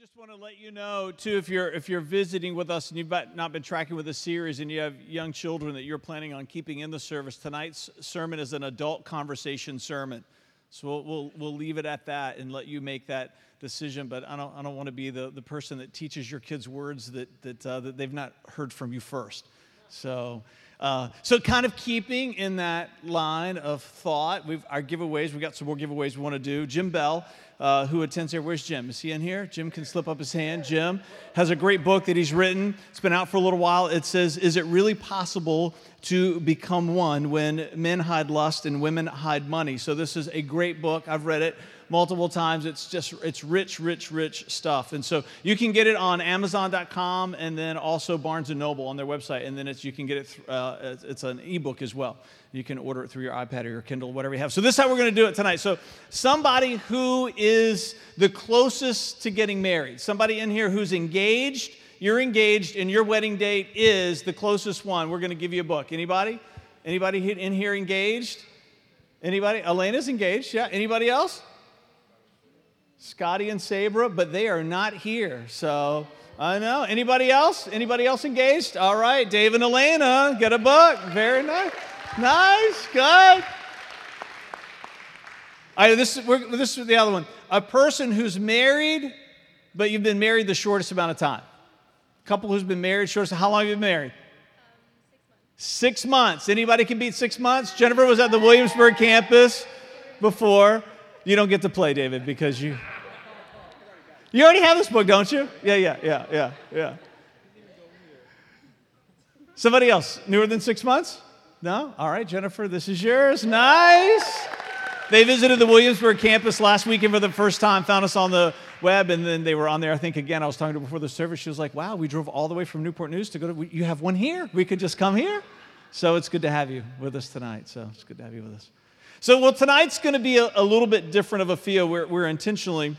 just want to let you know too if you're if you're visiting with us and you've not been tracking with the series and you have young children that you're planning on keeping in the service tonight's sermon is an adult conversation sermon. So we'll, we'll, we'll leave it at that and let you make that decision but i don't, I don't want to be the, the person that teaches your kids words that, that, uh, that they've not heard from you first. So uh, so kind of keeping in that line of thought we've our giveaways we've got some more giveaways we want to do jim bell uh, who attends here. Where's Jim? Is he in here? Jim can slip up his hand. Jim has a great book that he's written. It's been out for a little while. It says, Is it really possible to become one when men hide lust and women hide money? So, this is a great book. I've read it multiple times. It's just, it's rich, rich, rich stuff. And so you can get it on Amazon.com and then also Barnes & Noble on their website. And then it's, you can get it, uh, it's an ebook as well. You can order it through your iPad or your Kindle, whatever you have. So this is how we're going to do it tonight. So somebody who is the closest to getting married, somebody in here who's engaged, you're engaged and your wedding date is the closest one. We're going to give you a book. Anybody? Anybody in here engaged? Anybody? Elena's engaged. Yeah. Anybody else? Scotty and Sabra, but they are not here. So I know. Anybody else? Anybody else engaged? All right, Dave and Elena, get a book. Very nice. Nice, good. I, this, this is the other one. A person who's married, but you've been married the shortest amount of time. A couple who's been married shortest. How long have you been married? Six months. Anybody can beat six months? Jennifer was at the Williamsburg campus before. You don't get to play, David, because you. You already have this book, don't you? Yeah, yeah, yeah, yeah, yeah. Somebody else, newer than six months? No? All right, Jennifer, this is yours. Nice. They visited the Williamsburg campus last weekend for the first time, found us on the web, and then they were on there. I think again, I was talking to before the service. She was like, Wow, we drove all the way from Newport News to go to, you have one here? We could just come here? So it's good to have you with us tonight. So it's good to have you with us. So, well, tonight's going to be a, a, little bit different of a feel. We're, we're intentionally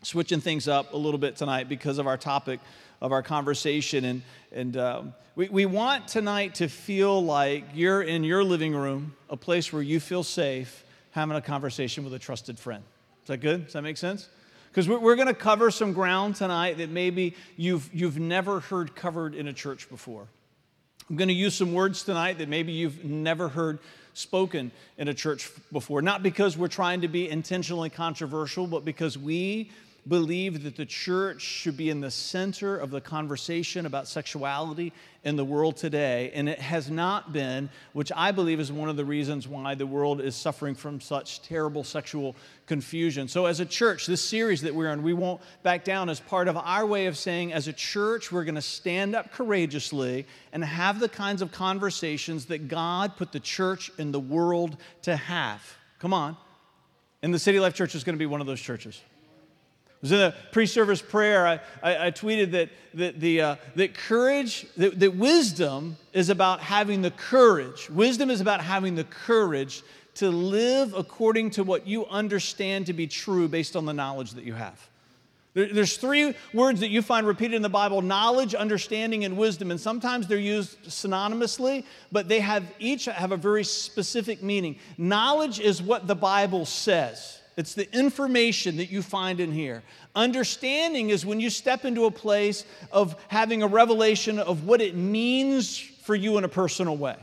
switching things up a little bit tonight because of our topic of our conversation. And, and um, we, we want tonight to feel like you're in your living room, a place where you feel safe having a conversation with a trusted friend. Is that good? Does that make sense? Because we're, we're going to cover some ground tonight that maybe you've, you've never heard covered in a church before. I'm going to use some words tonight that maybe you've never heard spoken in a church before. Not because we're trying to be intentionally controversial, but because we believe that the church should be in the center of the conversation about sexuality in the world today. And it has not been, which I believe is one of the reasons why the world is suffering from such terrible sexual confusion. So, as a church, this series that we're in, we won't back down as part of our way of saying, as a church, we're going to stand up courageously and have the kinds of conversations that God put the church in the world to have. Come on. And the City Life Church is going to be one of those churches was in the pre-service prayer. I, I, I tweeted that, that, the, uh, that courage, that, that wisdom is about having the courage. Wisdom is about having the courage to live according to what you understand to be true based on the knowledge that you have. There, there's three words that you find repeated in the Bible knowledge, understanding, and wisdom. And sometimes they're used synonymously, but they have each have a very specific meaning. Knowledge is what the Bible says. It's the information that you find in here. Understanding is when you step into a place of having a revelation of what it means for you in a personal way.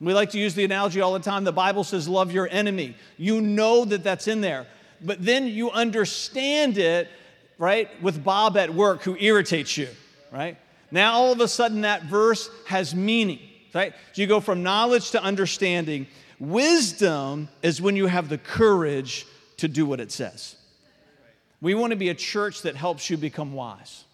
We like to use the analogy all the time. The Bible says, Love your enemy. You know that that's in there. But then you understand it, right, with Bob at work who irritates you, right? Now all of a sudden that verse has meaning, right? So you go from knowledge to understanding. Wisdom is when you have the courage to do what it says. We want to be a church that helps you become wise,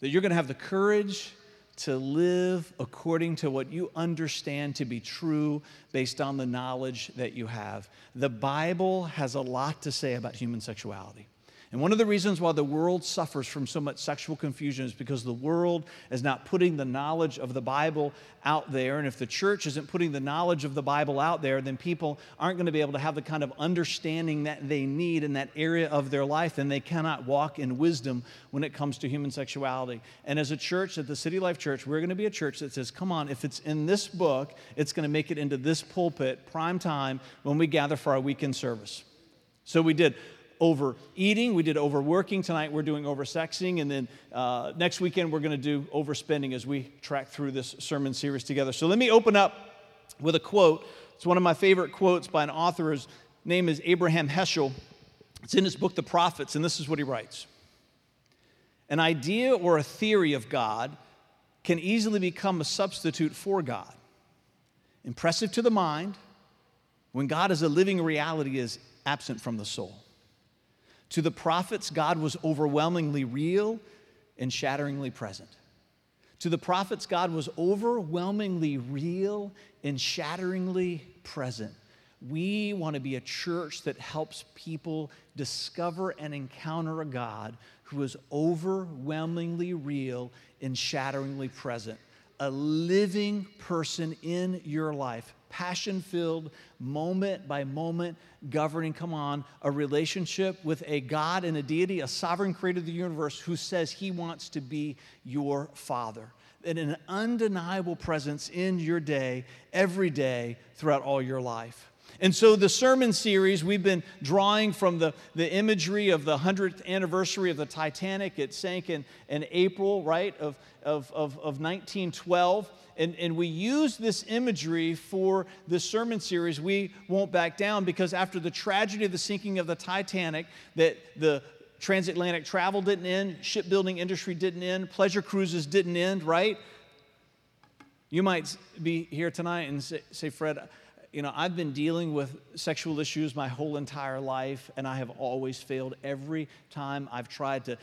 that you're going to have the courage to live according to what you understand to be true based on the knowledge that you have. The Bible has a lot to say about human sexuality. And one of the reasons why the world suffers from so much sexual confusion is because the world is not putting the knowledge of the Bible out there. And if the church isn't putting the knowledge of the Bible out there, then people aren't going to be able to have the kind of understanding that they need in that area of their life, and they cannot walk in wisdom when it comes to human sexuality. And as a church, at the City Life Church, we're going to be a church that says, come on, if it's in this book, it's going to make it into this pulpit, prime time, when we gather for our weekend service. So we did overeating, we did overworking. Tonight we're doing oversexing, and then uh, next weekend we're going to do overspending as we track through this sermon series together. So let me open up with a quote. It's one of my favorite quotes by an author. whose name is Abraham Heschel. It's in his book, The Prophets, and this is what he writes An idea or a theory of God can easily become a substitute for God. Impressive to the mind, when God as a living reality is absent from the soul. To the prophets, God was overwhelmingly real and shatteringly present. To the prophets, God was overwhelmingly real and shatteringly present. We want to be a church that helps people discover and encounter a God who is overwhelmingly real and shatteringly present. A living person in your life, passion filled, moment by moment, governing, come on, a relationship with a God and a deity, a sovereign creator of the universe who says he wants to be your father. And an undeniable presence in your day, every day, throughout all your life. And so, the sermon series, we've been drawing from the, the imagery of the 100th anniversary of the Titanic. It sank in, in April, right, of, of, of, of 1912. And, and we use this imagery for this sermon series. We won't back down because after the tragedy of the sinking of the Titanic, that the transatlantic travel didn't end, shipbuilding industry didn't end, pleasure cruises didn't end, right? You might be here tonight and say, say Fred, you know, I've been dealing with sexual issues my whole entire life, and I have always failed every time I've tried to,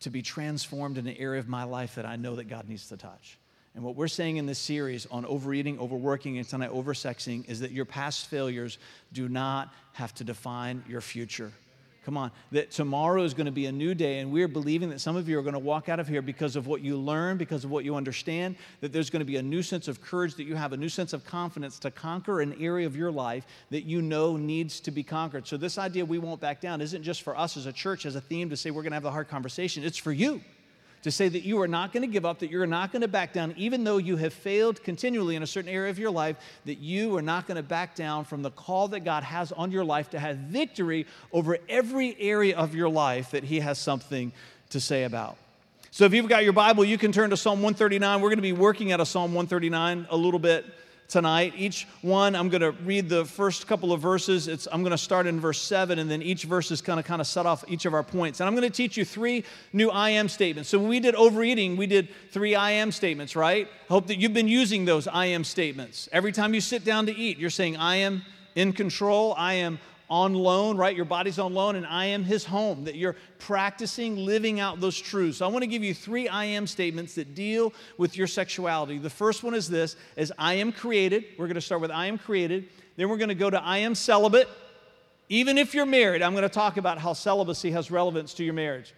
to be transformed in an area of my life that I know that God needs to touch. And what we're saying in this series on overeating, overworking, and tonight oversexing is that your past failures do not have to define your future. Come on. That tomorrow is going to be a new day, and we're believing that some of you are going to walk out of here because of what you learn, because of what you understand, that there's going to be a new sense of courage, that you have a new sense of confidence to conquer an area of your life that you know needs to be conquered. So, this idea we won't back down isn't just for us as a church, as a theme to say we're going to have the hard conversation, it's for you to say that you are not going to give up, that you're not going to back down, even though you have failed continually in a certain area of your life, that you are not going to back down from the call that God has on your life to have victory over every area of your life that He has something to say about. So if you've got your Bible, you can turn to Psalm 139. We're going to be working out of Psalm 139 a little bit tonight. Each one, I'm going to read the first couple of verses. It's, I'm going to start in verse 7, and then each verse is going to kind of set off each of our points. And I'm going to teach you three new I am statements. So when we did overeating, we did three I am statements, right? I hope that you've been using those I am statements. Every time you sit down to eat, you're saying, I am in control, I am on loan, right? Your body's on loan, and I am his home, that you're practicing living out those truths. So I want to give you three I am statements that deal with your sexuality. The first one is this is I am created. We're going to start with I am created. Then we're going to go to I am celibate. Even if you're married, I'm going to talk about how celibacy has relevance to your marriage.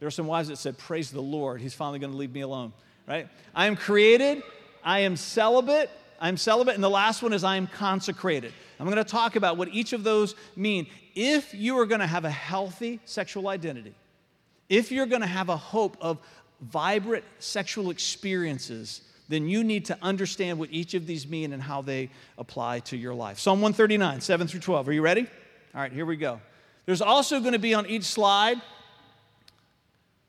There are some wives that said, Praise the Lord, he's finally going to leave me alone, right? I am created, I am celibate, I'm celibate, and the last one is I am consecrated. I'm going to talk about what each of those mean. If you are going to have a healthy sexual identity, if you're going to have a hope of vibrant sexual experiences, then you need to understand what each of these mean and how they apply to your life. Psalm 139, 7 through 12. Are you ready? All right, here we go. There's also going to be on each slide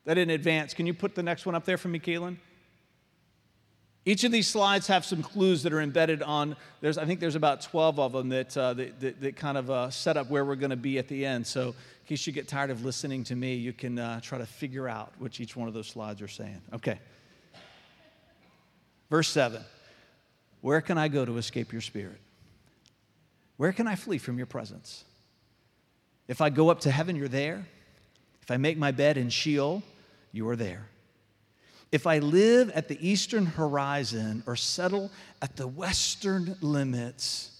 that in advance. Can you put the next one up there for me, Keelan? Each of these slides have some clues that are embedded on. There's, I think there's about 12 of them that, uh, that, that, that, kind of uh, set up where we're going to be at the end. So, in case you get tired of listening to me, you can uh, try to figure out which each one of those slides are saying. Okay. Verse 7 Where can I go to escape your spirit? Where can I flee from your presence? If I go up to heaven, you're there. If I make my bed in Sheol, you are there. If I live at the eastern horizon or settle at the western limits,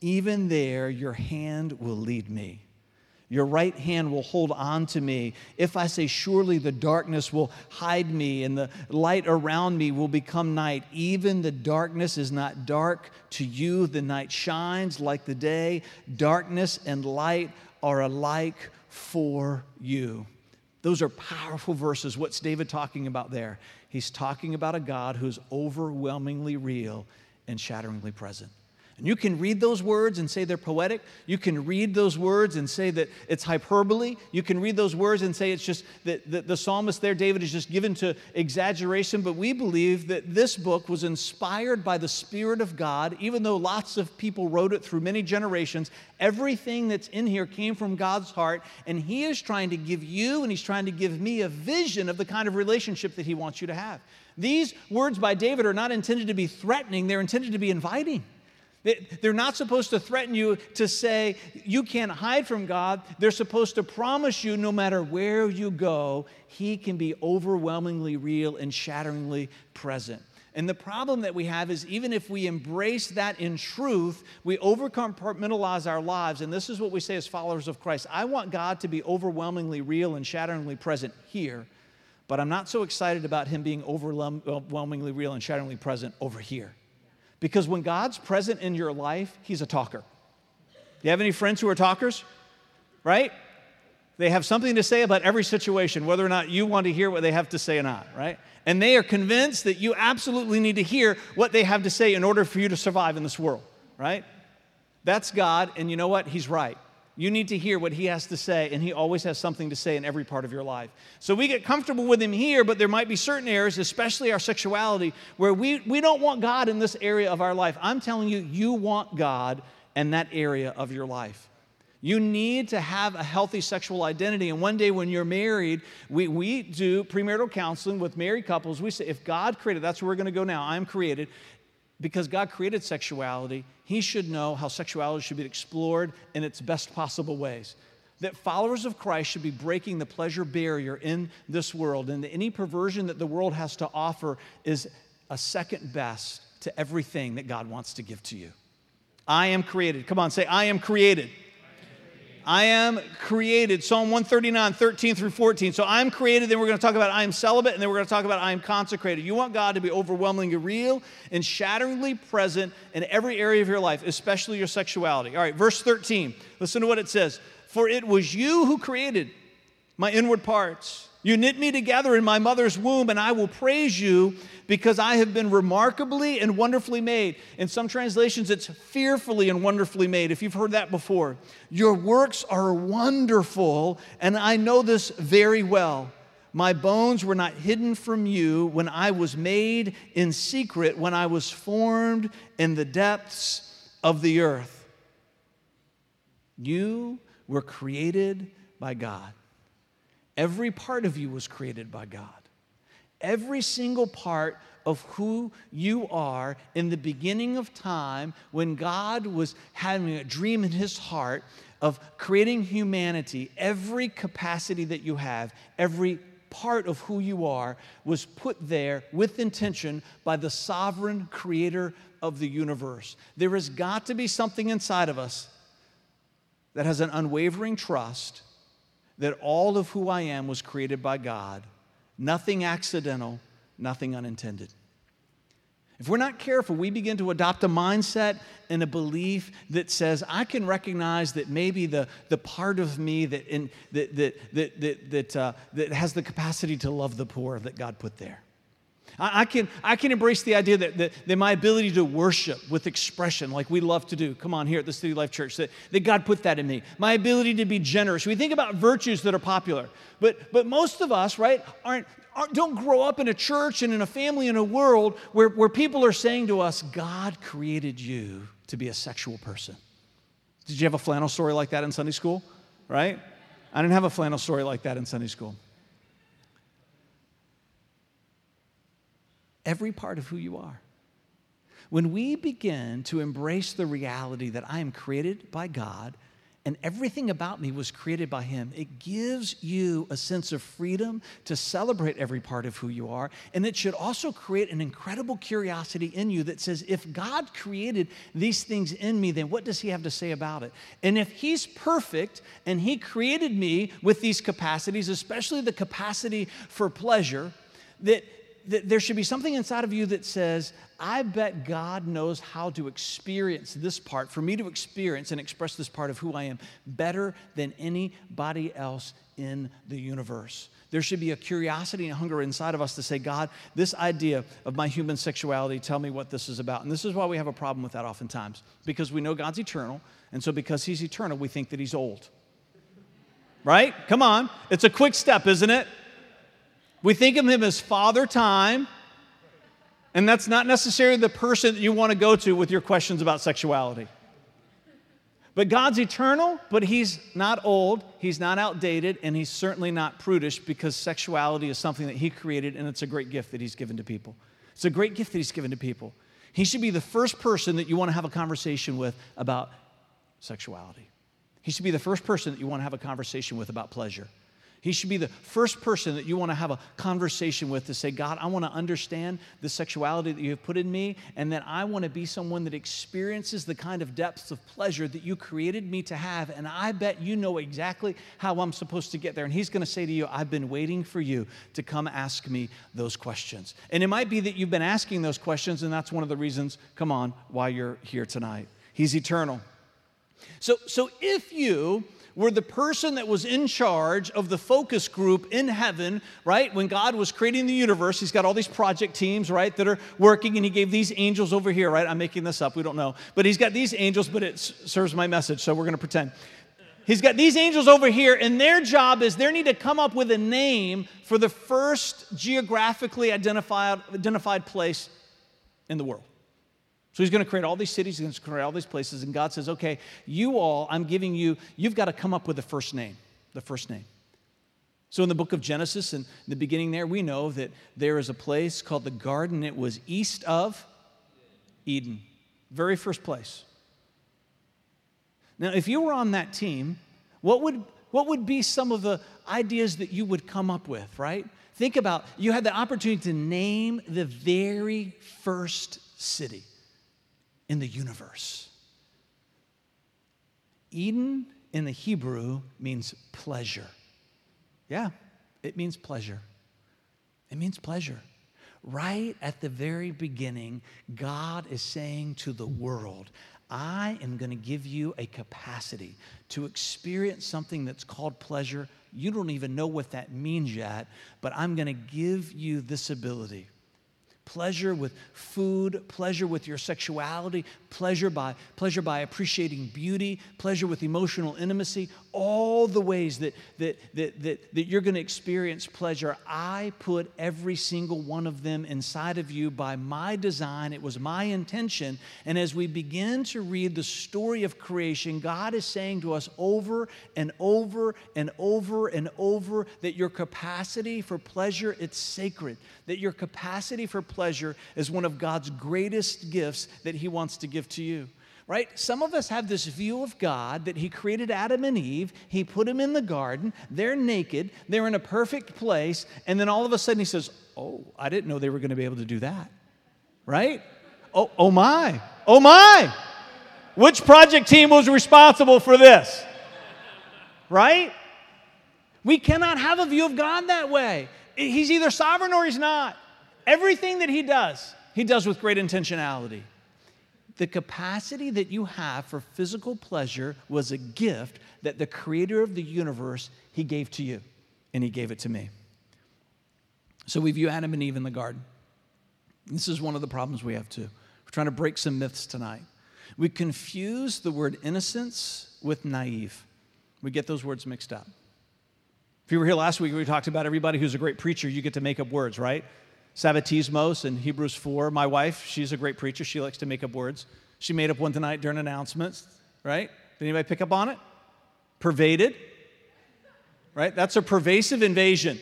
even there your hand will lead me. Your right hand will hold on to me. If I say, Surely the darkness will hide me and the light around me will become night, even the darkness is not dark to you. The night shines like the day. Darkness and light are alike for you. Those are powerful verses. What's David talking about there? He's talking about a God who's overwhelmingly real and shatteringly present. And you can read those words and say they're poetic. You can read those words and say that it's hyperbole. You can read those words and say it's just that the, the psalmist there, David, is just given to exaggeration. But we believe that this book was inspired by the Spirit of God, even though lots of people wrote it through many generations. Everything that's in here came from God's heart. And He is trying to give you and He's trying to give me a vision of the kind of relationship that He wants you to have. These words by David are not intended to be threatening, they're intended to be inviting. They're not supposed to threaten you to say you can't hide from God. They're supposed to promise you no matter where you go, He can be overwhelmingly real and shatteringly present. And the problem that we have is even if we embrace that in truth, we overcompartmentalize our lives. And this is what we say as followers of Christ I want God to be overwhelmingly real and shatteringly present here, but I'm not so excited about Him being overwhelmingly real and shatteringly present over here. Because when God's present in your life, He's a talker. Do you have any friends who are talkers? Right? They have something to say about every situation, whether or not you want to hear what they have to say or not, right? And they are convinced that you absolutely need to hear what they have to say in order for you to survive in this world, right? That's God, and you know what? He's right. You need to hear what he has to say, and he always has something to say in every part of your life. So we get comfortable with him here, but there might be certain areas, especially our sexuality, where we, we don't want God in this area of our life. I'm telling you, you want God in that area of your life. You need to have a healthy sexual identity. And one day when you're married, we, we do premarital counseling with married couples. We say, if God created, that's where we're going to go now. I'm created because God created sexuality, He should know how sexuality should be explored in its best possible ways. That followers of Christ should be breaking the pleasure barrier in this world, and any perversion that the world has to offer is a second best to everything that God wants to give to you. I am created. Come on, say, I am created. I am created. Psalm 139, 13 through 14. So I'm created, then we're going to talk about I am celibate, and then we're going to talk about I am consecrated. You want God to be overwhelmingly real and shatteringly present in every area of your life, especially your sexuality. All right, verse 13. Listen to what it says For it was you who created my inward parts. You knit me together in my mother's womb, and I will praise you because I have been remarkably and wonderfully made. In some translations, it's fearfully and wonderfully made, if you've heard that before. Your works are wonderful, and I know this very well. My bones were not hidden from you when I was made in secret, when I was formed in the depths of the earth. You were created by God. Every part of you was created by God. Every single part of who you are in the beginning of time when God was having a dream in his heart of creating humanity, every capacity that you have, every part of who you are was put there with intention by the sovereign creator of the universe. There has got to be something inside of us that has an unwavering trust that all of who I am was created by God, nothing accidental, nothing unintended. If we're not careful, we begin to adopt a mindset and a belief that says, I can recognize that maybe the, the part of me that, in, that, that, that, that, that, uh, that has the capacity to love the poor that God put there. I, can, I can embrace the idea that, that, that, my ability to worship with expression, like we love to do, come on here at the City Life Church, that, that God put that in me. My ability to be generous. We think about virtues that are popular, but, but most of us, right, aren't, aren't, don't grow up in a church and in a family in a world where, where people are saying to us, God created you to be a sexual person. Did you have a flannel story like that in Sunday school? Right? I didn't have a flannel story like that in Sunday school. Every part of who you are. When we begin to embrace the reality that I am created by God and everything about me was created by Him, it gives you a sense of freedom to celebrate every part of who you are. And it should also create an incredible curiosity in you that says, if God created these things in me, then what does He have to say about it? And if He's perfect and He created me with these capacities, especially the capacity for pleasure, that there should be something inside of you that says, I bet God knows how to experience this part, for me to experience and express this part of who I am better than anybody else in the universe. There should be a curiosity and hunger inside of us to say, God, this idea of my human sexuality, tell me what this is about. And this is why we have a problem with that oftentimes, because we know God's eternal. And so, because He's eternal, we think that He's old. Right? Come on. It's a quick step, isn't it? We think of Him as Father Time. And that's not necessarily the person that you want to go to with your questions about sexuality. But God's eternal, but He's not old, He's not outdated, and He's certainly not prudish because sexuality is something that He created and it's a great gift that He's given to people. It's a great gift that He's given to people. He should be the first person that you want to have a conversation with about sexuality. He should be the first person that you want to have a conversation with about pleasure. He should be the first person that you want to have a conversation with to say, God, I want to understand the sexuality that you have put in me, and that I want to be someone that experiences the kind of depths of pleasure that you created me to have. And I bet you know exactly how I'm supposed to get there. And He's going to say to you, I've been waiting for you to come ask me those questions. And it might be that you've been asking those questions, and that's one of the reasons, come on, why you're here tonight. He's eternal. So, so if you were the person that was in charge of the focus group in heaven, right? When God was creating the universe, He's got all these project teams, right, that are working, and He gave these angels over here, right? I'm making this up, we don't know. But He's got these angels, but it serves my message, so we're to pretend. He's got these angels over here, and their job is they need to come up with a name for the first geographically identified, identified place in the world. So he's going to create all these cities, he's going to create all these places, and God says, okay, you all, I'm giving you, you've got to come up with the first name, the first name. So in the book of Genesis, in the beginning there, we know that there is a place called the garden. It was east of Eden, very first place. Now, if you were on that team, what would, what would be some of the ideas that you would come up with, right? Think about you had the opportunity to name the very first city in the universe. Eden in the Hebrew means pleasure. Yeah, it means pleasure. It means pleasure. Right at the very beginning, God is saying to the world, I am going to give you a capacity to experience something that's called pleasure. You don't even know what that means yet, but I'm going to give you this ability pleasure with food, pleasure with your sexuality, pleasure by, pleasure by appreciating beauty, pleasure with emotional intimacy, all the ways that, that, that, that, that you're going to experience pleasure. I put every single one of them inside of you by my design. It was my intention. And as we begin to read the story of creation, God is saying to us over and over and over and over that your capacity for pleasure, it's sacred. That your capacity for pleasure is one of God's greatest gifts that He wants to give to you right? Some of us have this view of God that He created Adam and Eve, He put them in the garden, they're naked, they're in a perfect place, and then all of a sudden He says, Oh, I didn't know they were going to be able to do that, right? Oh, oh my, oh my. Which project team was responsible for this? Right? We cannot have a view of God that way. He's either sovereign or he's not. Everything that he does, he does with great intentionality. The capacity that you have for physical pleasure was a gift that the creator of the universe he gave to you and he gave it to me. So we view adam and eve in the garden. This is one of the problems we have too. We're trying to break some myths tonight. We confuse the word innocence with naive. We get those words mixed up. If you were here last week we talked about everybody who's a great preacher you get to make up words right Sabbatismos in Hebrews 4. My wife, she's a great preacher. She likes to make up words. She made up one tonight during announcements, right? Did anybody pick up on it? Pervaded, right? That's a pervasive invasion.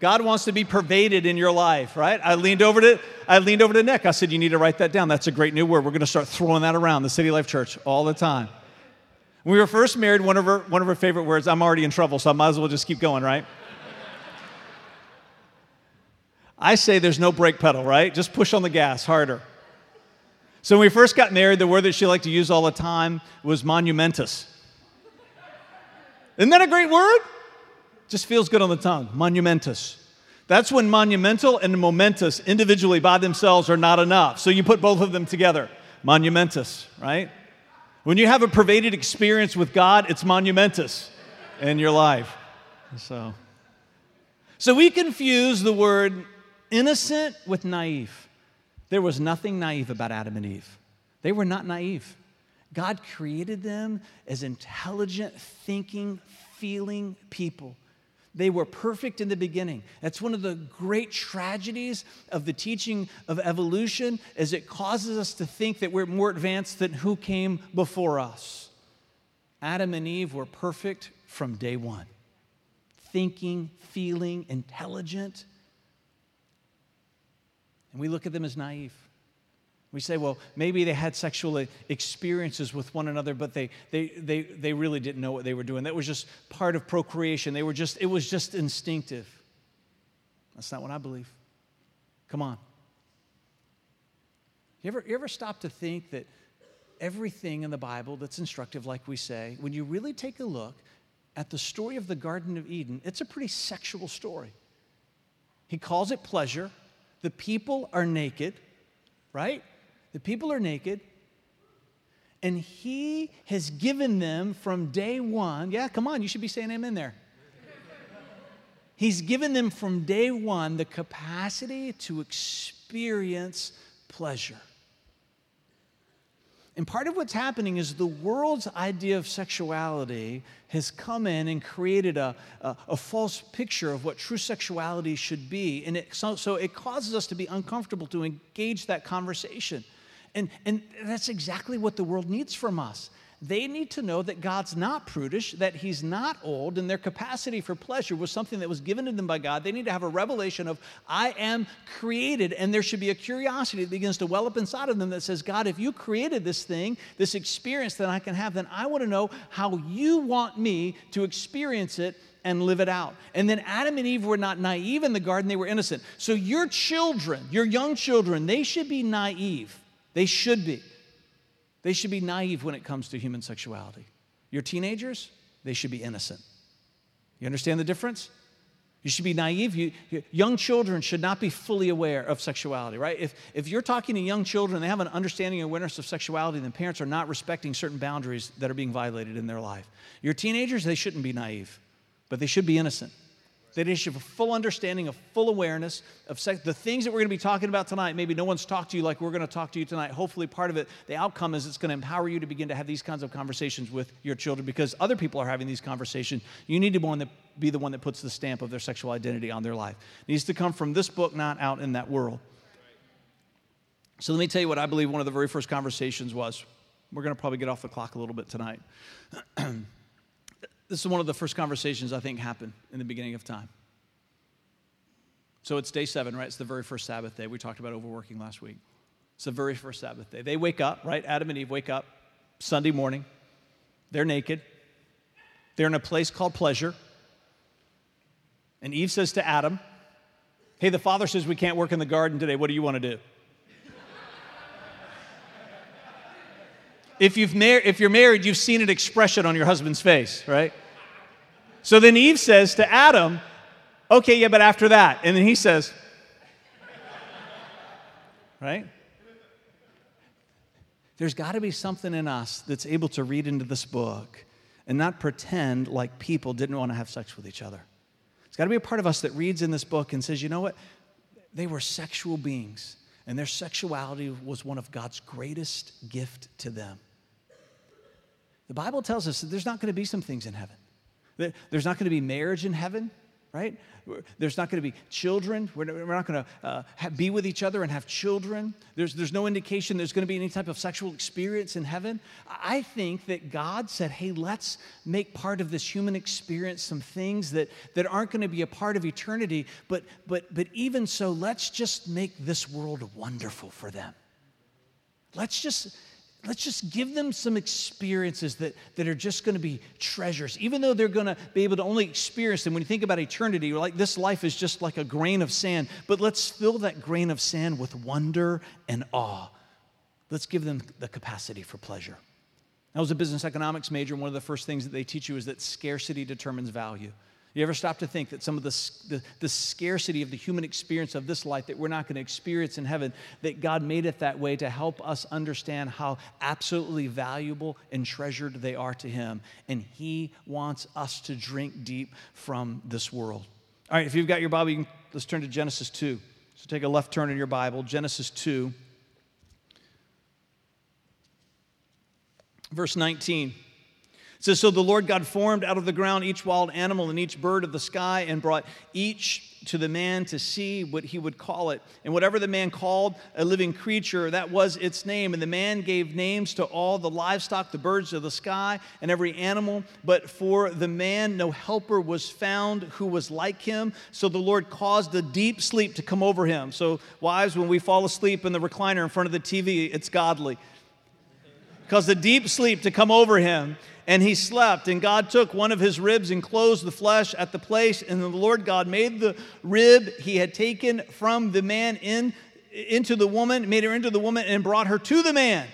God wants to be pervaded in your life, right? I leaned over to I leaned over to Nick. I said, "You need to write that down. That's a great new word. We're going to start throwing that around the City Life Church all the time." When we were first married, one of her one of her favorite words. I'm already in trouble, so I might as well just keep going, right? I say there's no brake pedal, right? Just push on the gas harder. So when we first got married, the word that she liked to use all the time was monumentous. Isn't that a great word? Just feels good on the tongue. Monumentous. That's when monumental and momentous individually by themselves are not enough. So you put both of them together. Monumentous, right? When you have a pervaded experience with God, it's monumentous in your life. So, so we confuse the word innocent with naive. There was nothing naive about Adam and Eve. They were not naive. God created them as intelligent, thinking, feeling people. They were perfect in the beginning. That's one of the great tragedies of the teaching of evolution is it causes us to think that we're more advanced than who came before us. Adam and Eve were perfect from day 1. Thinking, feeling, intelligent. And we look at them as naive. We say, well, maybe they had sexual experiences with one another, but they, they, they, they really didn't know what they were doing. That was just part of procreation. They were just, it was just instinctive. That's not what I believe. Come on. You ever, you ever stop to think that everything in the Bible that's instructive, like we say, when you really take a look at the story of the Garden of Eden, it's a pretty sexual story. He calls it pleasure. The people are naked, right? The people are naked, and He has given them from day one. Yeah, come on, you should be saying amen there. He's given them from day one the capacity to experience pleasure. And part of what's happening is the world's idea of sexuality has come in and created a, a, a false picture of what true sexuality should be. And it, so, so it causes us to be uncomfortable to engage that conversation. And, and that's exactly what the world needs from us. They need to know that God's not prudish, that He's not old, and their capacity for pleasure was something that was given to them by God. They need to have a revelation of, I am created, and there should be a curiosity that begins to well up inside of them that says, God, if you created this thing, this experience that I can have, then I want to know how you want me to experience it and live it out. And then Adam and Eve were not naive in the garden, they were innocent. So your children, your young children, they should be naive. They should be. They should be naive when it comes to human sexuality. Your teenagers, they should be innocent. You understand the difference? You should be naive. You, you, young children should not be fully aware of sexuality, right? If, if you're talking to young children, and they have an understanding and awareness of sexuality, then parents are not respecting certain boundaries that are being violated in their life. Your teenagers, they shouldn't be naive, but they should be innocent. They should have a full understanding, a full awareness of sex. The things that we're going to be talking about tonight, maybe no one's talked to you like we're going to talk to you tonight. Hopefully, part of it, the outcome is it's going to empower you to begin to have these kinds of conversations with your children because other people are having these conversations. You need to be the one that puts the stamp of their sexual identity on their life. It needs to come from this book, not out in that world. So, let me tell you what I believe one of the very first conversations was. We're going to probably get off the clock a little bit tonight. This is one of the first conversations I think happened in the beginning of time. So it's day seven, right? It's the very first Sabbath day. We talked about overworking last week. It's the very first Sabbath day. They wake up, right? Adam and Eve wake up Sunday morning. They're naked. They're in a place called pleasure. And Eve says to Adam, Hey, the father says we can't work in the garden today. What do you want to do? If, you've mar- if you're married, you've seen an expression on your husband's face, right? So then Eve says to Adam, okay, yeah, but after that. And then he says, right? There's got to be something in us that's able to read into this book and not pretend like people didn't want to have sex with each other. It's got to be a part of us that reads in this book and says, you know what? They were sexual beings, and their sexuality was one of God's greatest gift to them. The Bible tells us that there's not going to be some things in heaven. There's not going to be marriage in heaven, right? There's not going to be children. We're not going to uh, be with each other and have children. There's, there's no indication there's going to be any type of sexual experience in heaven. I think that God said, hey, let's make part of this human experience some things that, that aren't going to be a part of eternity, but, but, but even so, let's just make this world wonderful for them. Let's just let's just give them some experiences that, that are just going to be treasures, even though they're going to be able to only experience them. When you think about eternity, you're like, this life is just like a grain of sand, but let's fill that grain of sand with wonder and awe. Let's give them the capacity for pleasure. I was a business economics major, and one of the first things that they teach you is that scarcity determines value. You ever stop to think that some of the, the, the, scarcity of the human experience of this life that we're not going to experience in heaven, that God made it that way to help us understand how absolutely valuable and treasured they are to Him. And He wants us to drink deep from this world. All right, if you've got your Bible, can, let's turn to Genesis 2. So take a left turn in your Bible, Genesis 2, verse 19. Says, So the Lord God formed out of the ground each wild animal and each bird of the sky and brought each to the man to see what he would call it. And whatever the man called a living creature, that was its name. And the man gave names to all the livestock, the birds of the sky, and every animal. But for the man, no helper was found who was like him. So the Lord caused a deep sleep to come over him. So, wives, when we fall asleep in the recliner in front of the TV, it's godly. Caused a deep sleep to come over him and he slept. And God took one of his ribs and closed the flesh at the place. And the Lord God made the rib he had taken from the man in, into the woman, made her into the woman, and brought her to the man.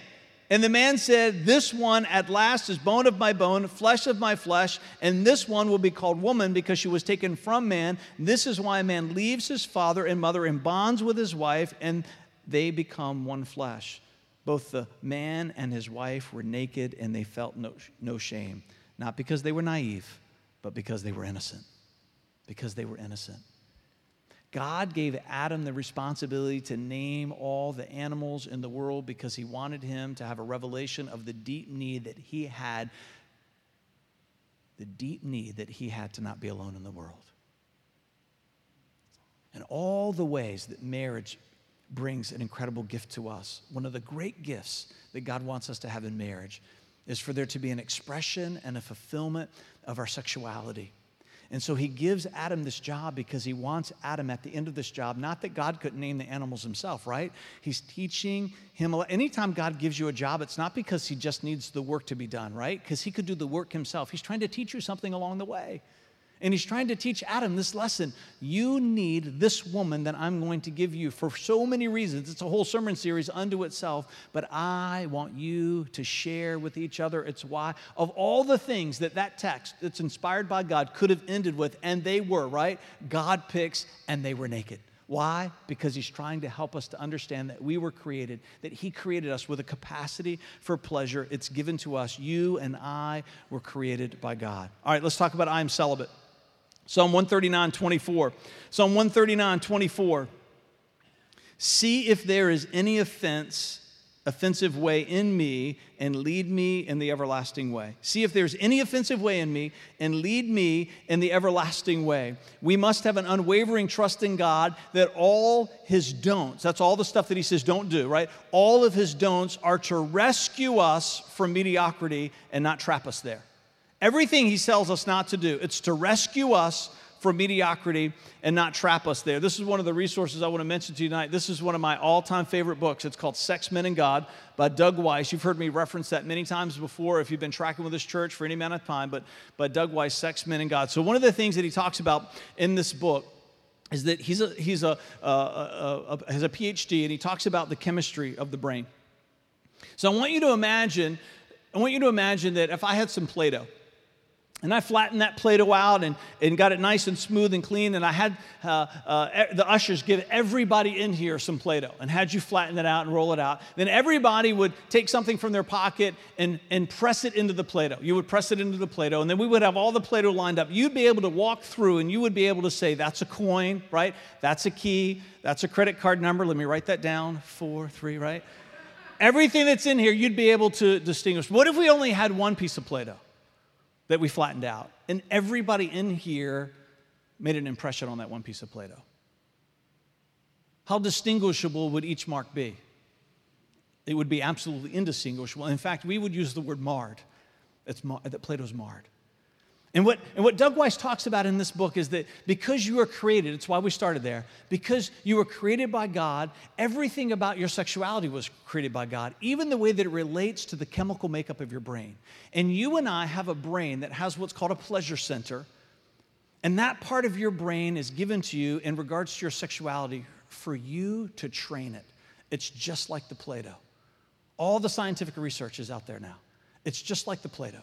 And the man said, This one at last is bone of my bone, flesh of my flesh, and this one will be called woman because she was taken from man. This is why a man leaves his father and mother and bonds with his wife, and they become one flesh. Both the man and his wife were naked and they felt no, no shame, not because they were naive, but because they were innocent. Because they were innocent. God gave Adam the responsibility to name all the animals in the world because he wanted him to have a revelation of the deep need that he had, the deep need that he had to not be alone in the world. And all the ways that marriage brings an incredible gift to us. One of the great gifts that God wants us to have in marriage is for there to be an expression and a fulfillment of our sexuality. And so he gives Adam this job because he wants Adam at the end of this job, not that God couldn't name the animals himself, right? He's teaching him. Anytime God gives you a job, it's not because he just needs the work to be done, right? Because he could do the work himself. He's trying to teach you something along the way. And he's trying to teach Adam this lesson. You need this woman that I'm going to give you for so many reasons. It's a whole sermon series unto itself, but I want you to share with each other. It's why, of all the things that that text that's inspired by God could have ended with, and they were, right? God picks, and they were naked. Why? Because he's trying to help us to understand that we were created, that he created us with a capacity for pleasure. It's given to us. You and I were created by God. All right, let's talk about I am celibate. Psalm 139, 24. Psalm 139, 24. See if there is any offense, offensive way in me, and lead me in the everlasting way. See if there's any offensive way in me, and lead me in the everlasting way. We must have an unwavering trust in God that all his don'ts, that's all the stuff that he says don't do, right? All of his don'ts are to rescue us from mediocrity and not trap us there. Everything he tells us not to do, it's to rescue us from mediocrity and not trap us there. This is one of the resources I want to mention to you tonight. This is one of my all time favorite books. It's called Sex, Men, and God by Doug Weiss. You've heard me reference that many times before if you've been tracking with this church for any amount of time, but, but Doug Weiss, Sex, Men, and God. So, one of the things that he talks about in this book is that he's a, he's a, a, a, a has a PhD and he talks about the chemistry of the brain. So, I want you to imagine, I want you to imagine that if I had some Play Doh, and I flattened that Play-Doh out and, and got it nice and smooth and clean. And I had uh, uh, the ushers give everybody in here some Play-Doh and had you flatten it out and roll it out. Then everybody would take something from their pocket and, and press it into the Play-Doh. You would press it into the Play-Doh, and then we would have all the Play-Doh lined up. You'd be able to walk through and you would be able to say, that's a coin, right? That's a key. That's a credit card number. Let me write that down. Four, three, right? Everything that's in here, you'd be able to distinguish. What if we only had one piece of Play-Doh? That we flattened out. And everybody in here made an impression on that one piece of Play Doh. How distinguishable would each mark be? It would be absolutely indistinguishable. In fact, we would use the word marred. It's mar- that Play Doh's marred. And what, and what Doug Weiss talks about in this book is that because you were created, it's why we started there, because you were created by God, everything about your sexuality was created by God, even the way that it relates to the chemical makeup of your brain. And you and I have a brain that has what's called a pleasure center. And that part of your brain is given to you in regards to your sexuality for you to train it. It's just like the Play Doh. All the scientific research is out there now. It's just like the Play Doh.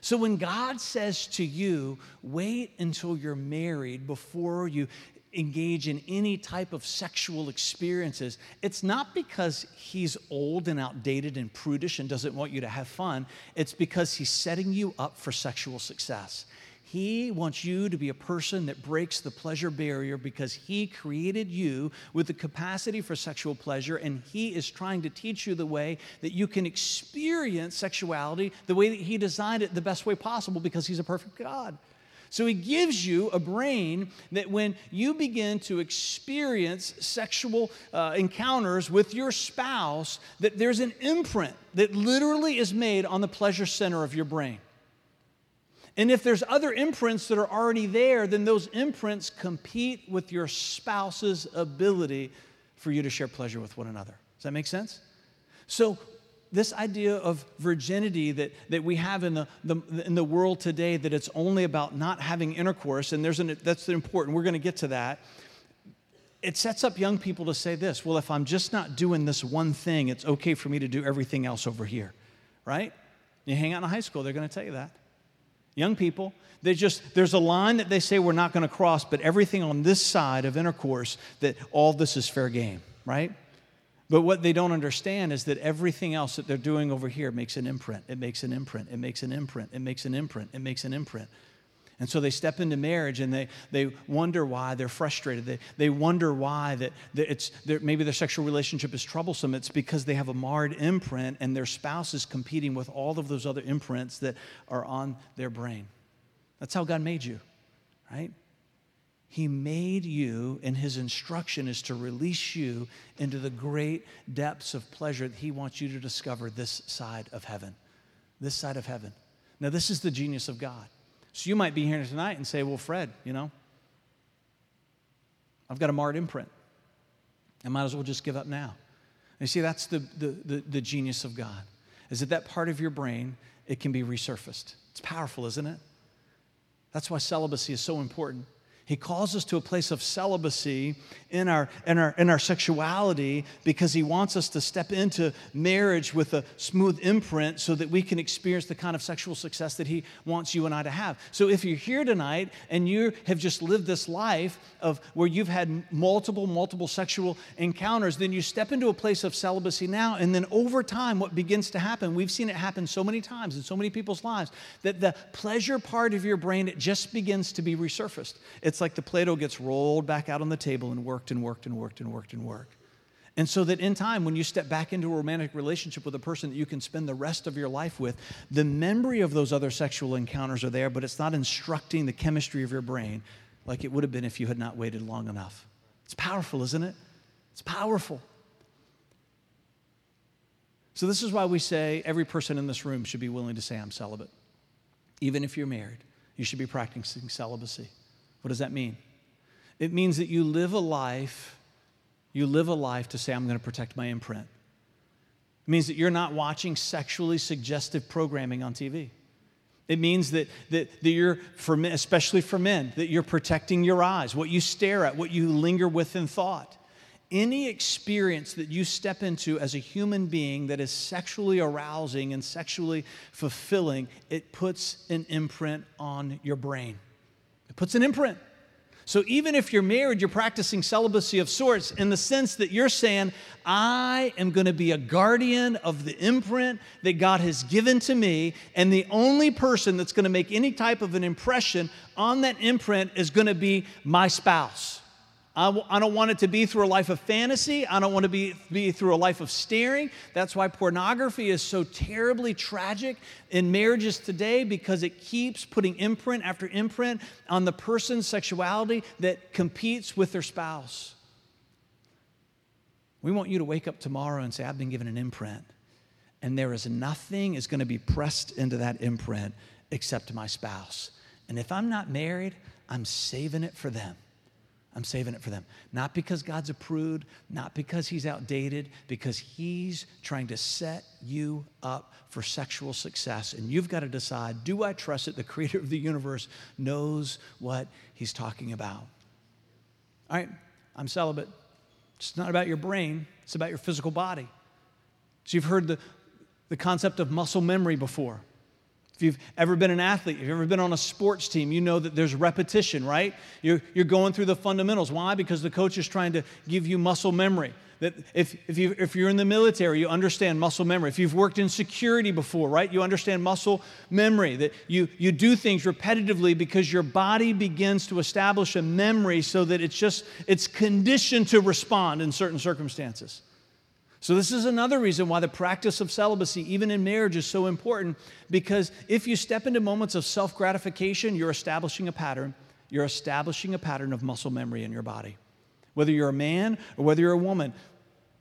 So when God says to you, wait until you're married before you engage in any type of sexual experiences, it's not because he's old and outdated and prudish and doesn't want you to have fun. It's because he's setting you up for sexual success. He wants you to be a person that breaks the pleasure barrier because He created you with the capacity for sexual pleasure, and He is trying to teach you the way that you can experience sexuality the way that He designed it the best way possible because He's a perfect God. So he gives you a brain that when you begin to experience sexual uh, encounters with your spouse, that there's an imprint that literally is made on the pleasure center of your brain. And if there's other imprints that are already there, then those imprints compete with your spouse's ability for you to share pleasure with one another. Does that make sense? So this idea of virginity that, that we have in the, the, in the world today, that it's only about not having intercourse, and there's an, that's important, we're going to get to that. It sets up young people to say this well, if I'm just not doing this one thing, it's okay for me to do everything else over here, right? You hang out in high school, they're going to tell you that. Young people, they just there's a line that they say we're not going to cross, but everything on this side of intercourse, that all this is fair game, right? But what they don't understand is that everything else that they're doing over here makes an imprint. It makes an imprint. It makes an imprint. It makes an imprint. It makes an imprint. And so they step into marriage and they, they wonder why they're frustrated. They, they wonder why that, that it's, maybe their sexual relationship is troublesome. It's because they have a marred imprint and their spouse is competing with all of those other imprints that are on their brain. That's how God made you, right? He made you, and His instruction is to release you into the great depths of pleasure that He wants you to discover this side of heaven. This side of heaven. Now, this is the genius of God. So you might be here tonight and say, Well, Fred, you know, I've got a marred imprint. I might as well just give up now. And you see, that's the, the, the, the genius of God, is that that part of your brain, it can be resurfaced. It's powerful, isn't it? That's why celibacy is so important. He calls us to a place of celibacy in our, in, our, in our sexuality because He wants us to step into marriage with a smooth imprint so that we can experience the kind of sexual success that He wants you and I to have. So if you're here tonight and you have just lived this life of where you've had multiple, multiple sexual encounters, then you step into a place of celibacy now. And then over time, what begins to happen, we've seen it happen so many times in so many people's lives, that the pleasure part of your brain, it just begins to be resurfaced. It's it's like the Play Doh gets rolled back out on the table and worked and worked and worked and worked and worked. And so that in time, when you step back into a romantic relationship with a person that you can spend the rest of your life with, the memory of those other sexual encounters are there, but it's not instructing the chemistry of your brain like it would have been if you had not waited long enough. It's powerful, isn't it? It's powerful. So, this is why we say every person in this room should be willing to say, I'm celibate. Even if you're married, you should be practicing celibacy. What does that mean? It means that you live a life, you live a life to say, I'm going to protect my imprint. It means that you're not watching sexually suggestive programming on TV. It means that, that, that you're, for men, especially for men, that you're protecting your eyes, what you stare at, what you linger with in thought. Any experience that you step into as a human being that is sexually arousing and sexually fulfilling, it puts an imprint on your brain. Puts an imprint. So even if you're married, you're practicing celibacy of sorts in the sense that you're saying, I am going to be a guardian of the imprint that God has given to me, and the only person that's going to make any type of an impression on that imprint is going to be my spouse. I don't want it to be through a life of fantasy. I don't want to be, be through a life of staring. That's why pornography is so terribly tragic in marriages today because it keeps putting imprint after imprint on the person's sexuality that competes with their spouse. We want you to wake up tomorrow and say, I've been given an imprint, and there is nothing is going to be pressed into that imprint except my spouse. And if I'm not married, I'm saving it for them. I'm saving it for them. Not because God's a prude, not because he's outdated, because he's trying to set you up for sexual success. And you've got to decide do I trust that the creator of the universe knows what he's talking about? All right, I'm celibate. It's not about your brain, it's about your physical body. So you've heard the, the concept of muscle memory before. If you've ever been an athlete, if you've ever been on a sports team, you know that there's repetition, right? You're, you're going through the fundamentals. Why? Because the coach is trying to give you muscle memory. That if, if, you, if you're in the military, you understand muscle memory. If you've worked in security before, right, you understand muscle memory. That you, you do things repetitively because your body begins to establish a memory so that it's just, it's conditioned to respond in certain circumstances. So, this is another reason why the practice of celibacy, even in marriage, is so important because if you step into moments of self gratification, you're establishing a pattern. You're establishing a pattern of muscle memory in your body. Whether you're a man or whether you're a woman,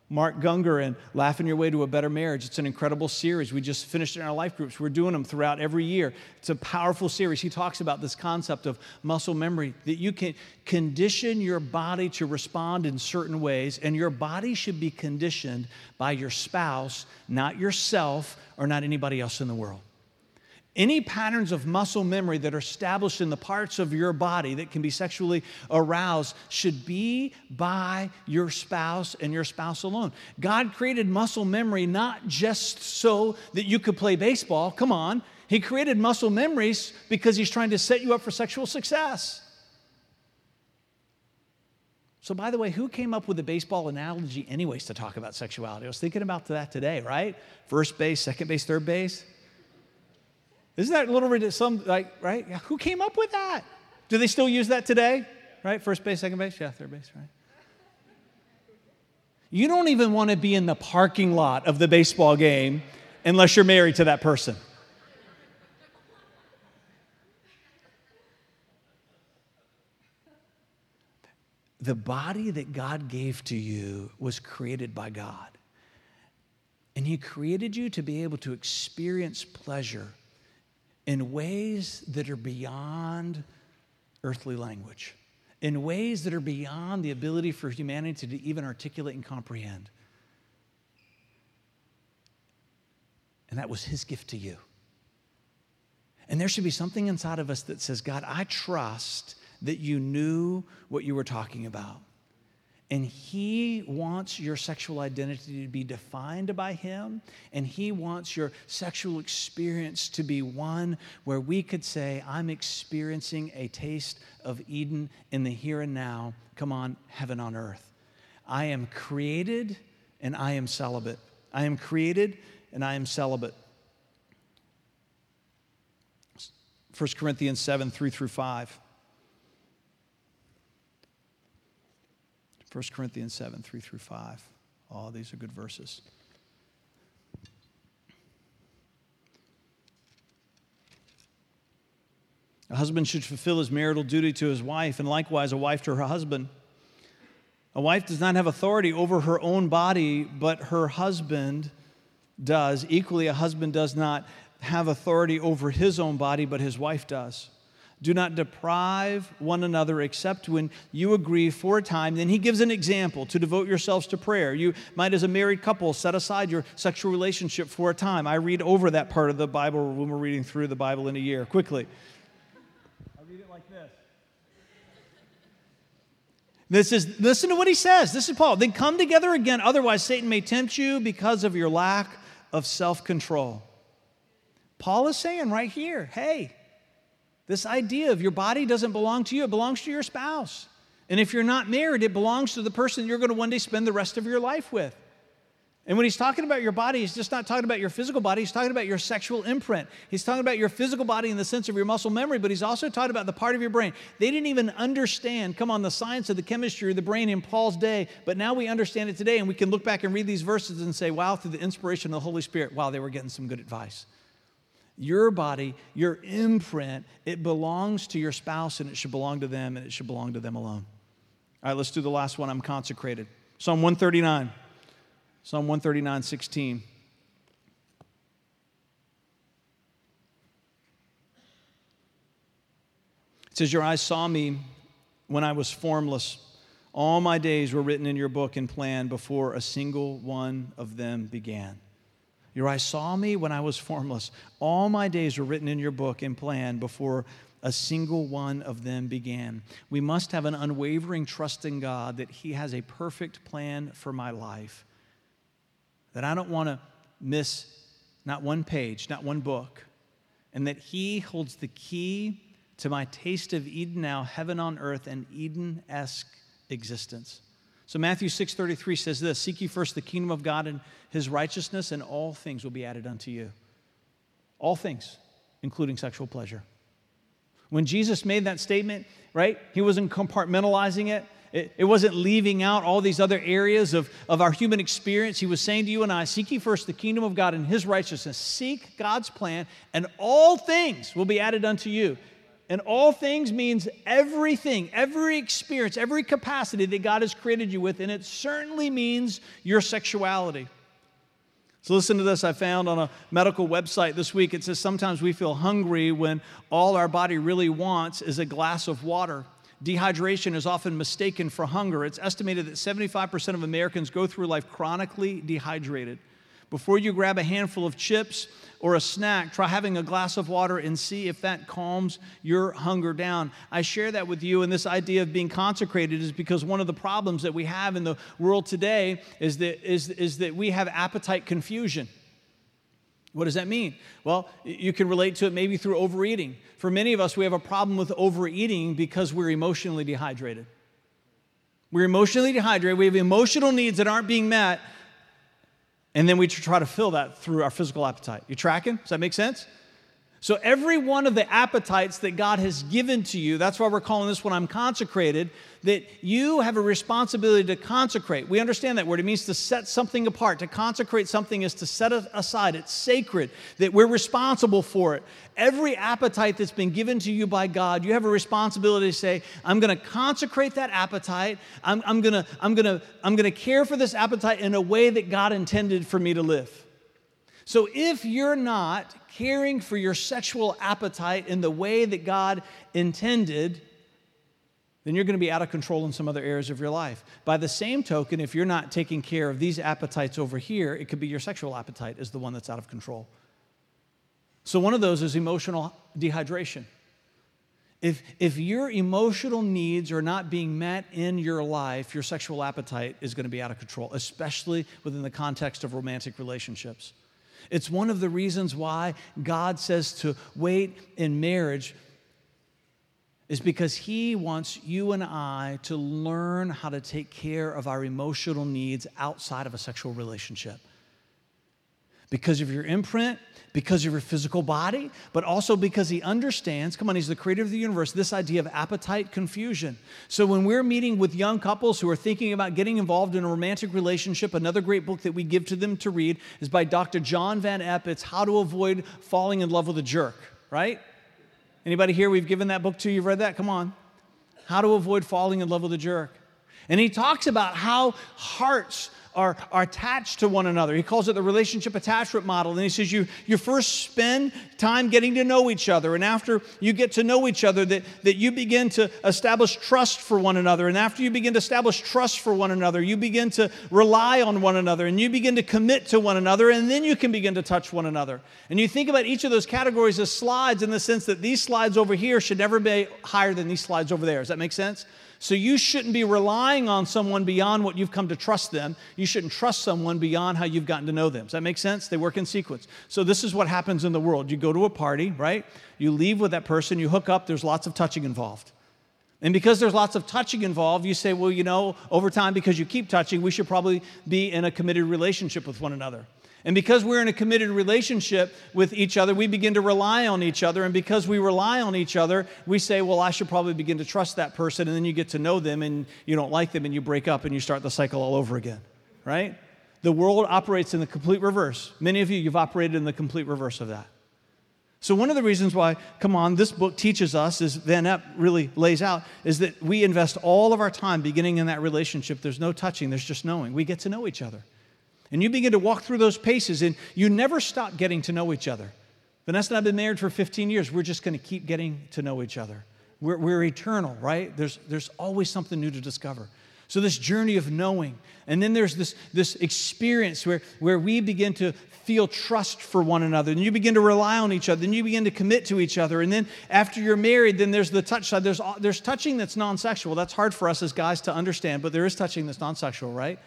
Mark Gungor and Laughing Your Way to a Better Marriage. It's an incredible series. We just finished in our life groups. We're doing them throughout every year. It's a powerful series. He talks about this concept of muscle memory that you can condition your body to respond in certain ways, and your body should be conditioned by your spouse, not yourself or not anybody else in the world. Any patterns of muscle memory that are established in the parts of your body that can be sexually aroused should be by your spouse and your spouse alone. God created muscle memory not just so that you could play baseball. Come on. He created muscle memories because He's trying to set you up for sexual success. So, by the way, who came up with the baseball analogy, anyways, to talk about sexuality? I was thinking about that today, right? First base, second base, third base. Isn't that a little bit some like right? Yeah, who came up with that? Do they still use that today? Right? First base, second base, yeah, third base, right? You don't even want to be in the parking lot of the baseball game unless you're married to that person. The body that God gave to you was created by God. And He created you to be able to experience pleasure in ways that are beyond earthly language, in ways that are beyond the ability for humanity to even articulate and comprehend. And that was his gift to you. And there should be something inside of us that says, God, I trust that you knew what you were talking about. And He wants your sexual identity to be defined by Him. And He wants your sexual experience to be one where we could say, I'm experiencing a taste of Eden in the here and now. Come on, heaven on earth. I am created and I am celibate. I am created and I am celibate. 1 Corinthians 7 3 through 5. 1 Corinthians 7, 3 through 5. All these are good verses. A husband should fulfill his marital duty to his wife, and likewise a wife to her husband. A wife does not have authority over her own body, but her husband does. Equally, a husband does not have authority over his own body, but his wife does. Do not deprive one another except when you agree for a time. Then he gives an example to devote yourselves to prayer. You might, as a married couple, set aside your sexual relationship for a time. I read over that part of the Bible when we're reading through the Bible in a year quickly. I read it like this. This is, listen to what he says. This is Paul. Then come together again, otherwise, Satan may tempt you because of your lack of self control. Paul is saying right here, hey, this idea of your body doesn't belong to you, it belongs to your spouse. And if you're not married, it belongs to the person you're going to one day spend the rest of your life with. And when he's talking about your body, he's just not talking about your physical body, he's talking about your sexual imprint. He's talking about your physical body in the sense of your muscle memory, but he's also talking about the part of your brain. They didn't even understand, come on, the science of the chemistry of the brain in Paul's day, but now we understand it today, and we can look back and read these verses and say, wow, through the inspiration of the Holy Spirit, wow, they were getting some good advice your body, your imprint, it belongs to your spouse and it should belong to them and it should belong to them alone. All right, let's do the last one. I'm consecrated. Psalm 139. Psalm 139, 16. It says, Your eyes saw me when I was formless. All my days were written in your book and planned before a single one of them began. Your eyes saw me when I was formless. All my days were written in your book and planned before a single one of them began. We must have an unwavering trust in God that He has a perfect plan for my life, that I don't want to miss not one page, not one book, and that He holds the key to my taste of Eden now, heaven on earth, and Eden esque existence. So Matthew 6:33 says this, seek ye first the kingdom of God and his righteousness and all things will be added unto you. All things, including sexual pleasure. When Jesus made that statement, right? He wasn't compartmentalizing it. It, it, wasn't leaving out all these other areas of, of our human experience. He was saying to you and I, Seek ye first the kingdom of God and his righteousness. Seek God's plan, and all things will be added unto you. And all things means everything, every experience, every capacity that God has created you with, and it certainly means your sexuality. So, listen to this I found on a medical website this week. It says sometimes we feel hungry when all our body really wants is a glass of water. Dehydration is often mistaken for hunger. It's estimated that 75% of Americans go through life chronically dehydrated. Before you grab a handful of chips or a snack, try having a glass of water and see if that calms your hunger down. I share that with you, and this idea of being consecrated is because one of the problems that we have in the world today is that, is, is that we have appetite confusion. What does that mean? Well, you can relate to it maybe through overeating. For many of us, we have a problem with overeating because we're emotionally dehydrated. We're emotionally dehydrated. We have emotional needs that aren't being met. And then we try to fill that through our physical appetite. You tracking? Does that make sense? So, every one of the appetites that God has given to you, that's why we're calling this one I'm consecrated, that you have a responsibility to consecrate. We understand that word. It means to set something apart. To consecrate something is to set it aside. It's sacred, that we're responsible for it. Every appetite that's been given to you by God, you have a responsibility to say, I'm going to consecrate that appetite. I'm, I'm going to I'm gonna, I'm gonna care for this appetite in a way that God intended for me to live. So if you're not caring for your sexual appetite in the way that God intended, then you're going to be out of control in some other areas of your life. By the same token, if you're not taking care of these appetites over here, it could be your sexual appetite is the one that's out of control. So one of those is emotional dehydration. If, if your emotional needs are not being met in your life, your sexual appetite is going to be out of control, especially within the context of romantic relationships. It's one of the reasons why God says to wait in marriage is because he wants you and I to learn how to take care of our emotional needs outside of a sexual relationship. Because of your imprint, because of your physical body, but also because he understands, come on, he's the creator of the universe, this idea of appetite confusion. So when we're meeting with young couples who are thinking about getting involved in a romantic relationship, another great book that we give to them to read is by Dr. John Van Epp. It's How to Avoid Falling in Love with a Jerk, right? Anybody here we've given that book to? You've read that? Come on. How to Avoid Falling in Love with a Jerk. And he talks about how hearts are, are attached to one another. He calls it the relationship attachment model. And he says you, you first spend time getting to know each other. And after you get to know each other, that, that you begin to establish trust for one another. And after you begin to establish trust for one another, you begin to rely on one another and you begin to commit to one another. And then you can begin to touch one another. And you think about each of those categories as slides in the sense that these slides over here should never be higher than these slides over there. Does that make sense? So you shouldn't be relying on someone beyond what you've come to trust them. You shouldn't trust someone beyond how you've gotten to know them. Does that make sense? They work in sequence. So this is what happens in the world. You go to a party, right? You leave with that person, you hook up, there's lots of touching involved. And because there's lots of touching involved, you say, well, you know, over time, because you keep touching, we should probably be in a committed relationship with one another. And because we're in a committed relationship with each other, we begin to rely on each other. And because we rely on each other, we say, well, I should probably begin to trust that person. And then you get to know them and you don't like them and you break up and you start the cycle all over again, right? The world operates in the complete reverse. Many of you, you've operated in the complete reverse of that. So, one of the reasons why, come on, this book teaches us, as Van Epp really lays out, is that we invest all of our time beginning in that relationship. There's no touching, there's just knowing. We get to know each other. And you begin to walk through those paces, and you never stop getting to know each other. Vanessa and I have been married for 15 years. We're just going to keep getting to know each other. We're, we're eternal, right? There's, there's always something new to discover. So, this journey of knowing. And then there's this, this experience where, where we begin to feel trust for one another. And you begin to rely on each other. And you begin to commit to each other. And then after you're married, then there's the touch side. There's, there's touching that's non sexual. That's hard for us as guys to understand, but there is touching that's non sexual, right?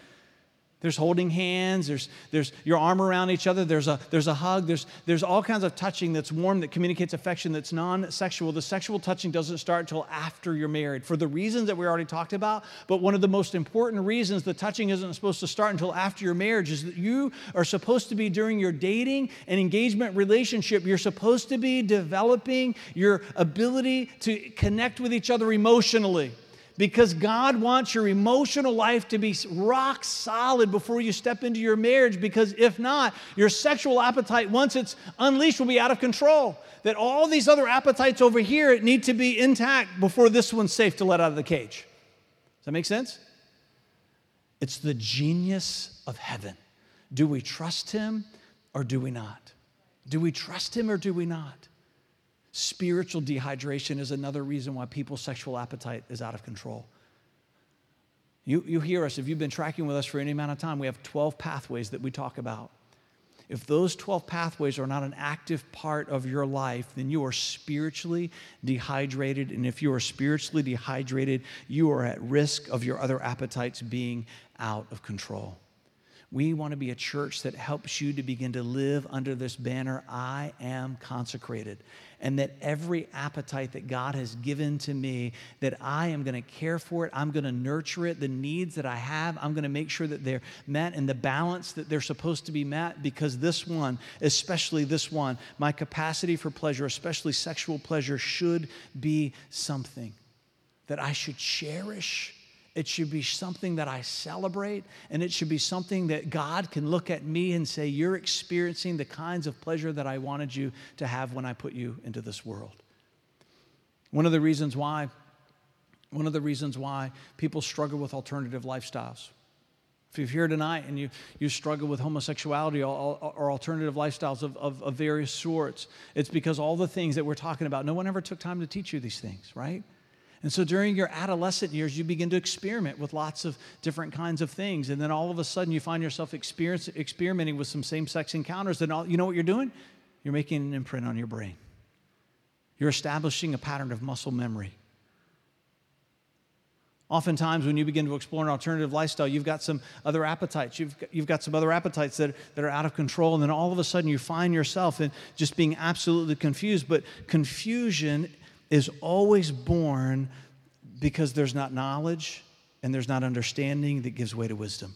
There's holding hands, there's, there's your arm around each other, there's a, there's a hug, there's, there's all kinds of touching that's warm, that communicates affection, that's non sexual. The sexual touching doesn't start until after you're married for the reasons that we already talked about. But one of the most important reasons the touching isn't supposed to start until after your marriage is that you are supposed to be during your dating and engagement relationship, you're supposed to be developing your ability to connect with each other emotionally because God wants your emotional life to be rock solid before you step into your marriage. Because if not, your sexual appetite, once it's unleashed, will be out of control. That all these other appetites over here need to be intact before this one's safe to let out of the cage. Does that make sense? It's the genius of heaven. Do we trust Him or do we not? Do we trust Him or do we not? Spiritual dehydration is another reason why people's sexual appetite is out of control. You, you hear us, if you've been tracking with us for any amount of time, we have 12 pathways that we talk about. If those 12 pathways are not an active part of your life, then you are spiritually dehydrated. And if you are spiritually dehydrated, you are at risk of your other appetites being out of control. We want to be a church that helps you to begin to live under this banner I am consecrated and that every appetite that God has given to me, that I am going to care for it, I'm going to nurture it, the needs that I have, I'm going to make sure that they're met and the balance that they're supposed to be met because this one, especially this one, my capacity for pleasure, especially sexual pleasure, should be something that I should cherish it should be something that I celebrate, and it should be something that God can look at me and say, You're experiencing the kinds of pleasure that I wanted you to have when I put you into this world. One of the reasons why, one of the reasons why people struggle with alternative lifestyles. If you're here tonight and you, you struggle with homosexuality or, or alternative lifestyles of, of, of various sorts, it's because all the things that we're talking about, no one ever took time to teach you these things, right? And so during your adolescent years, you begin to experiment with lots of different kinds of things. And then all of a sudden, you find yourself experimenting with some same sex encounters. And all, you know what you're doing? You're making an imprint on your brain. You're establishing a pattern of muscle memory. Oftentimes, when you begin to explore an alternative lifestyle, you've got some other appetites. You've got, you've got some other appetites that, that are out of control. And then all of a sudden, you find yourself in just being absolutely confused. But confusion is always born because there's not knowledge and there's not understanding that gives way to wisdom.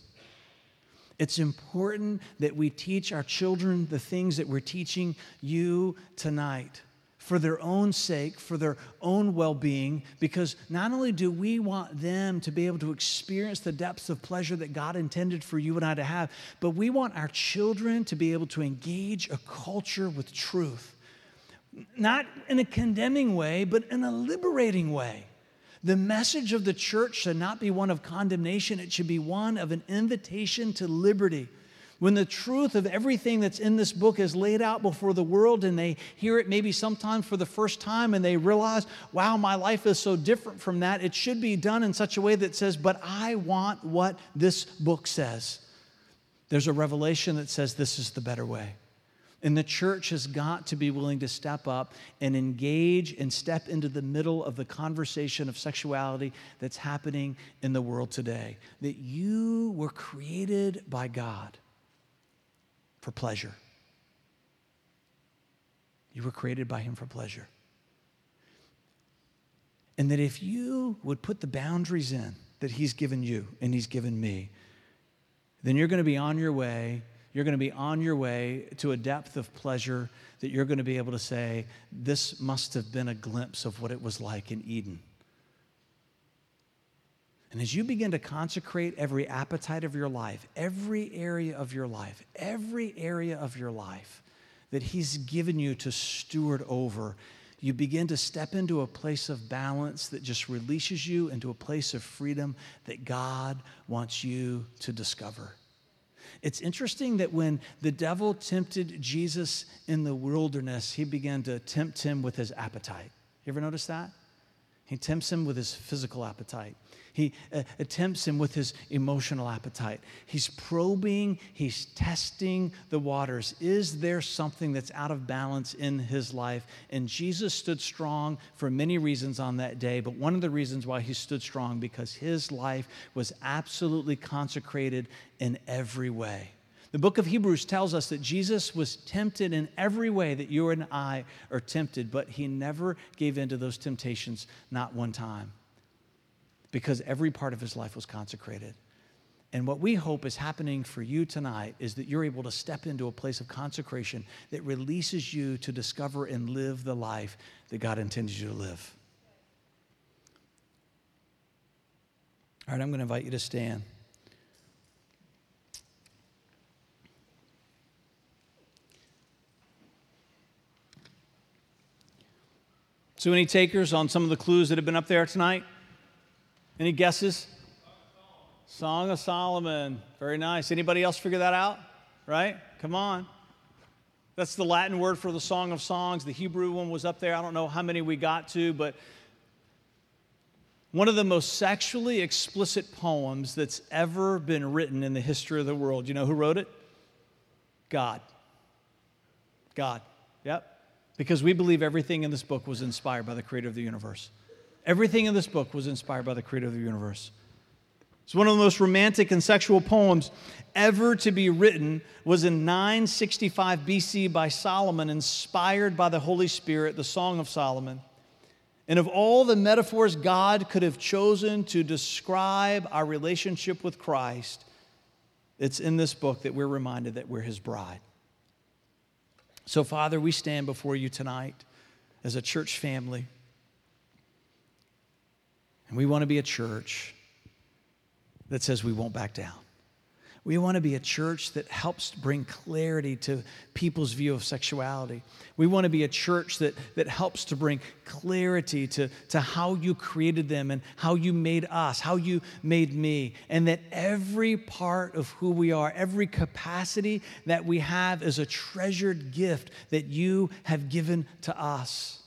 It's important that we teach our children the things that we're teaching you tonight for their own sake, for their own well being, because not only do we want them to be able to experience the depths of pleasure that God intended for you and I to have, but we want our children to be able to engage a culture with truth not in a condemning way, but in a liberating way. The message of the church should not be one of condemnation, it should be one of an invitation to liberty. When the truth of everything that's in this book is laid out before the world and they hear it maybe sometimes for the first time and they realize, wow, my life is so different from that, it should be done in such a way that says, but I want what this book says. There's a revelation that says this is the better way. And the church has got to be willing to step up and engage and step into the middle of the conversation of sexuality that's happening in the world today. That you were created by God for pleasure. You were created by Him for pleasure. And that if you would put the boundaries in that He's given you and He's given me, then you're going to be on your way you're going to be on your way to a depth of pleasure that you're going to be able to say, This must have been a glimpse of what it was like in Eden. And as you begin to consecrate every appetite of your life, every area of your life, every area of your life that He's given you to steward over, you begin to step into a place of balance that just releases you into a place of freedom that God wants you to discover. It's interesting that when the devil tempted Jesus in the wilderness, he began to tempt him with his appetite. You ever notice that? He tempts him with his physical appetite. He uh, attempts him with his emotional appetite. He's probing, he's testing the waters. Is there something that's out of balance in his life? And Jesus stood strong for many reasons on that day, but one of the reasons why he stood strong because his life was absolutely consecrated in every way. The book of Hebrews tells us that Jesus was tempted in every way that you and I are tempted, but he never gave in to those temptations, not one time because every part of his life was consecrated. And what we hope is happening for you tonight is that you're able to step into a place of consecration that releases you to discover and live the life that God intended you to live. All right, I'm going to invite you to stand. So, any takers on some of the clues that have been up there tonight? Any guesses? Song of Solomon. Very nice. Anybody else figure that out? Right? Come on. That's the Latin word for the Song of Songs. The Hebrew one was up there. I don't know how many we got to, but one of the most sexually explicit poems that's ever been written in the history of the world. You know who wrote it? God. God. Yep. Because we believe everything in this book was inspired by the creator of the universe. Everything in this book was inspired by the creator of the universe. It's one of the most romantic and sexual poems ever to be written was in 965 BC by Solomon inspired by the Holy Spirit, the Song of Solomon. And of all the metaphors God could have chosen to describe our relationship with Christ, it's in this book that we're reminded that we're his bride. So, Father, we stand before you tonight as a church family. And we want to be a church that says we won't back down. We want to be a church that helps bring clarity to people's view of sexuality. We want to be a church that, that helps to bring clarity to, to how you created them and how you made us, how you made me, and that every part of who we are, every capacity that we have is a treasured gift that you have given to us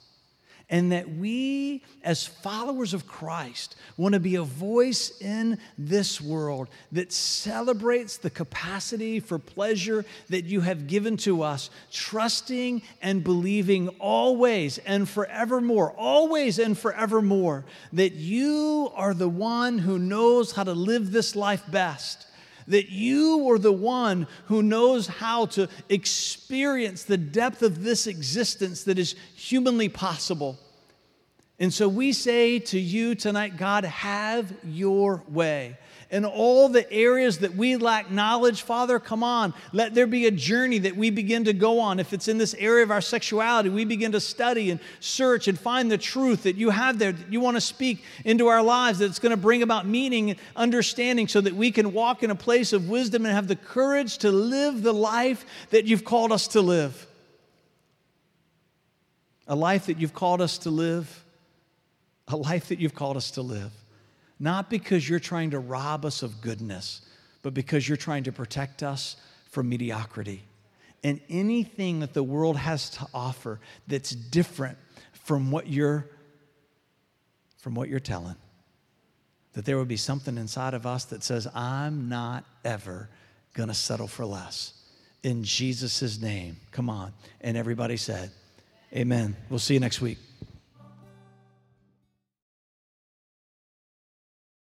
and that we, as followers of Christ, want to be a voice in this world that celebrates the capacity for pleasure that you have given to us, trusting and believing always and forevermore, always and forevermore, that you are the one who knows how to live this life best that you are the one who knows how to experience the depth of this existence that is humanly possible. And so we say to you tonight, God, have your way. In all the areas that we lack knowledge, Father, come on. Let there be a journey that we begin to go on. If it's in this area of our sexuality, we begin to study and search and find the truth that you have there, that you want to speak into our lives, that's going to bring about meaning and understanding so that we can walk in a place of wisdom and have the courage to live the life that you've called us to live. A life that you've called us to live a life that you've called us to live. Not because you're trying to rob us of goodness, but because you're trying to protect us from mediocrity. And anything that the world has to offer that's different from what you're from what you're telling. That there would be something inside of us that says, I'm not ever gonna settle for less. In Jesus' name. Come on. And everybody said, Amen. We'll see you next week.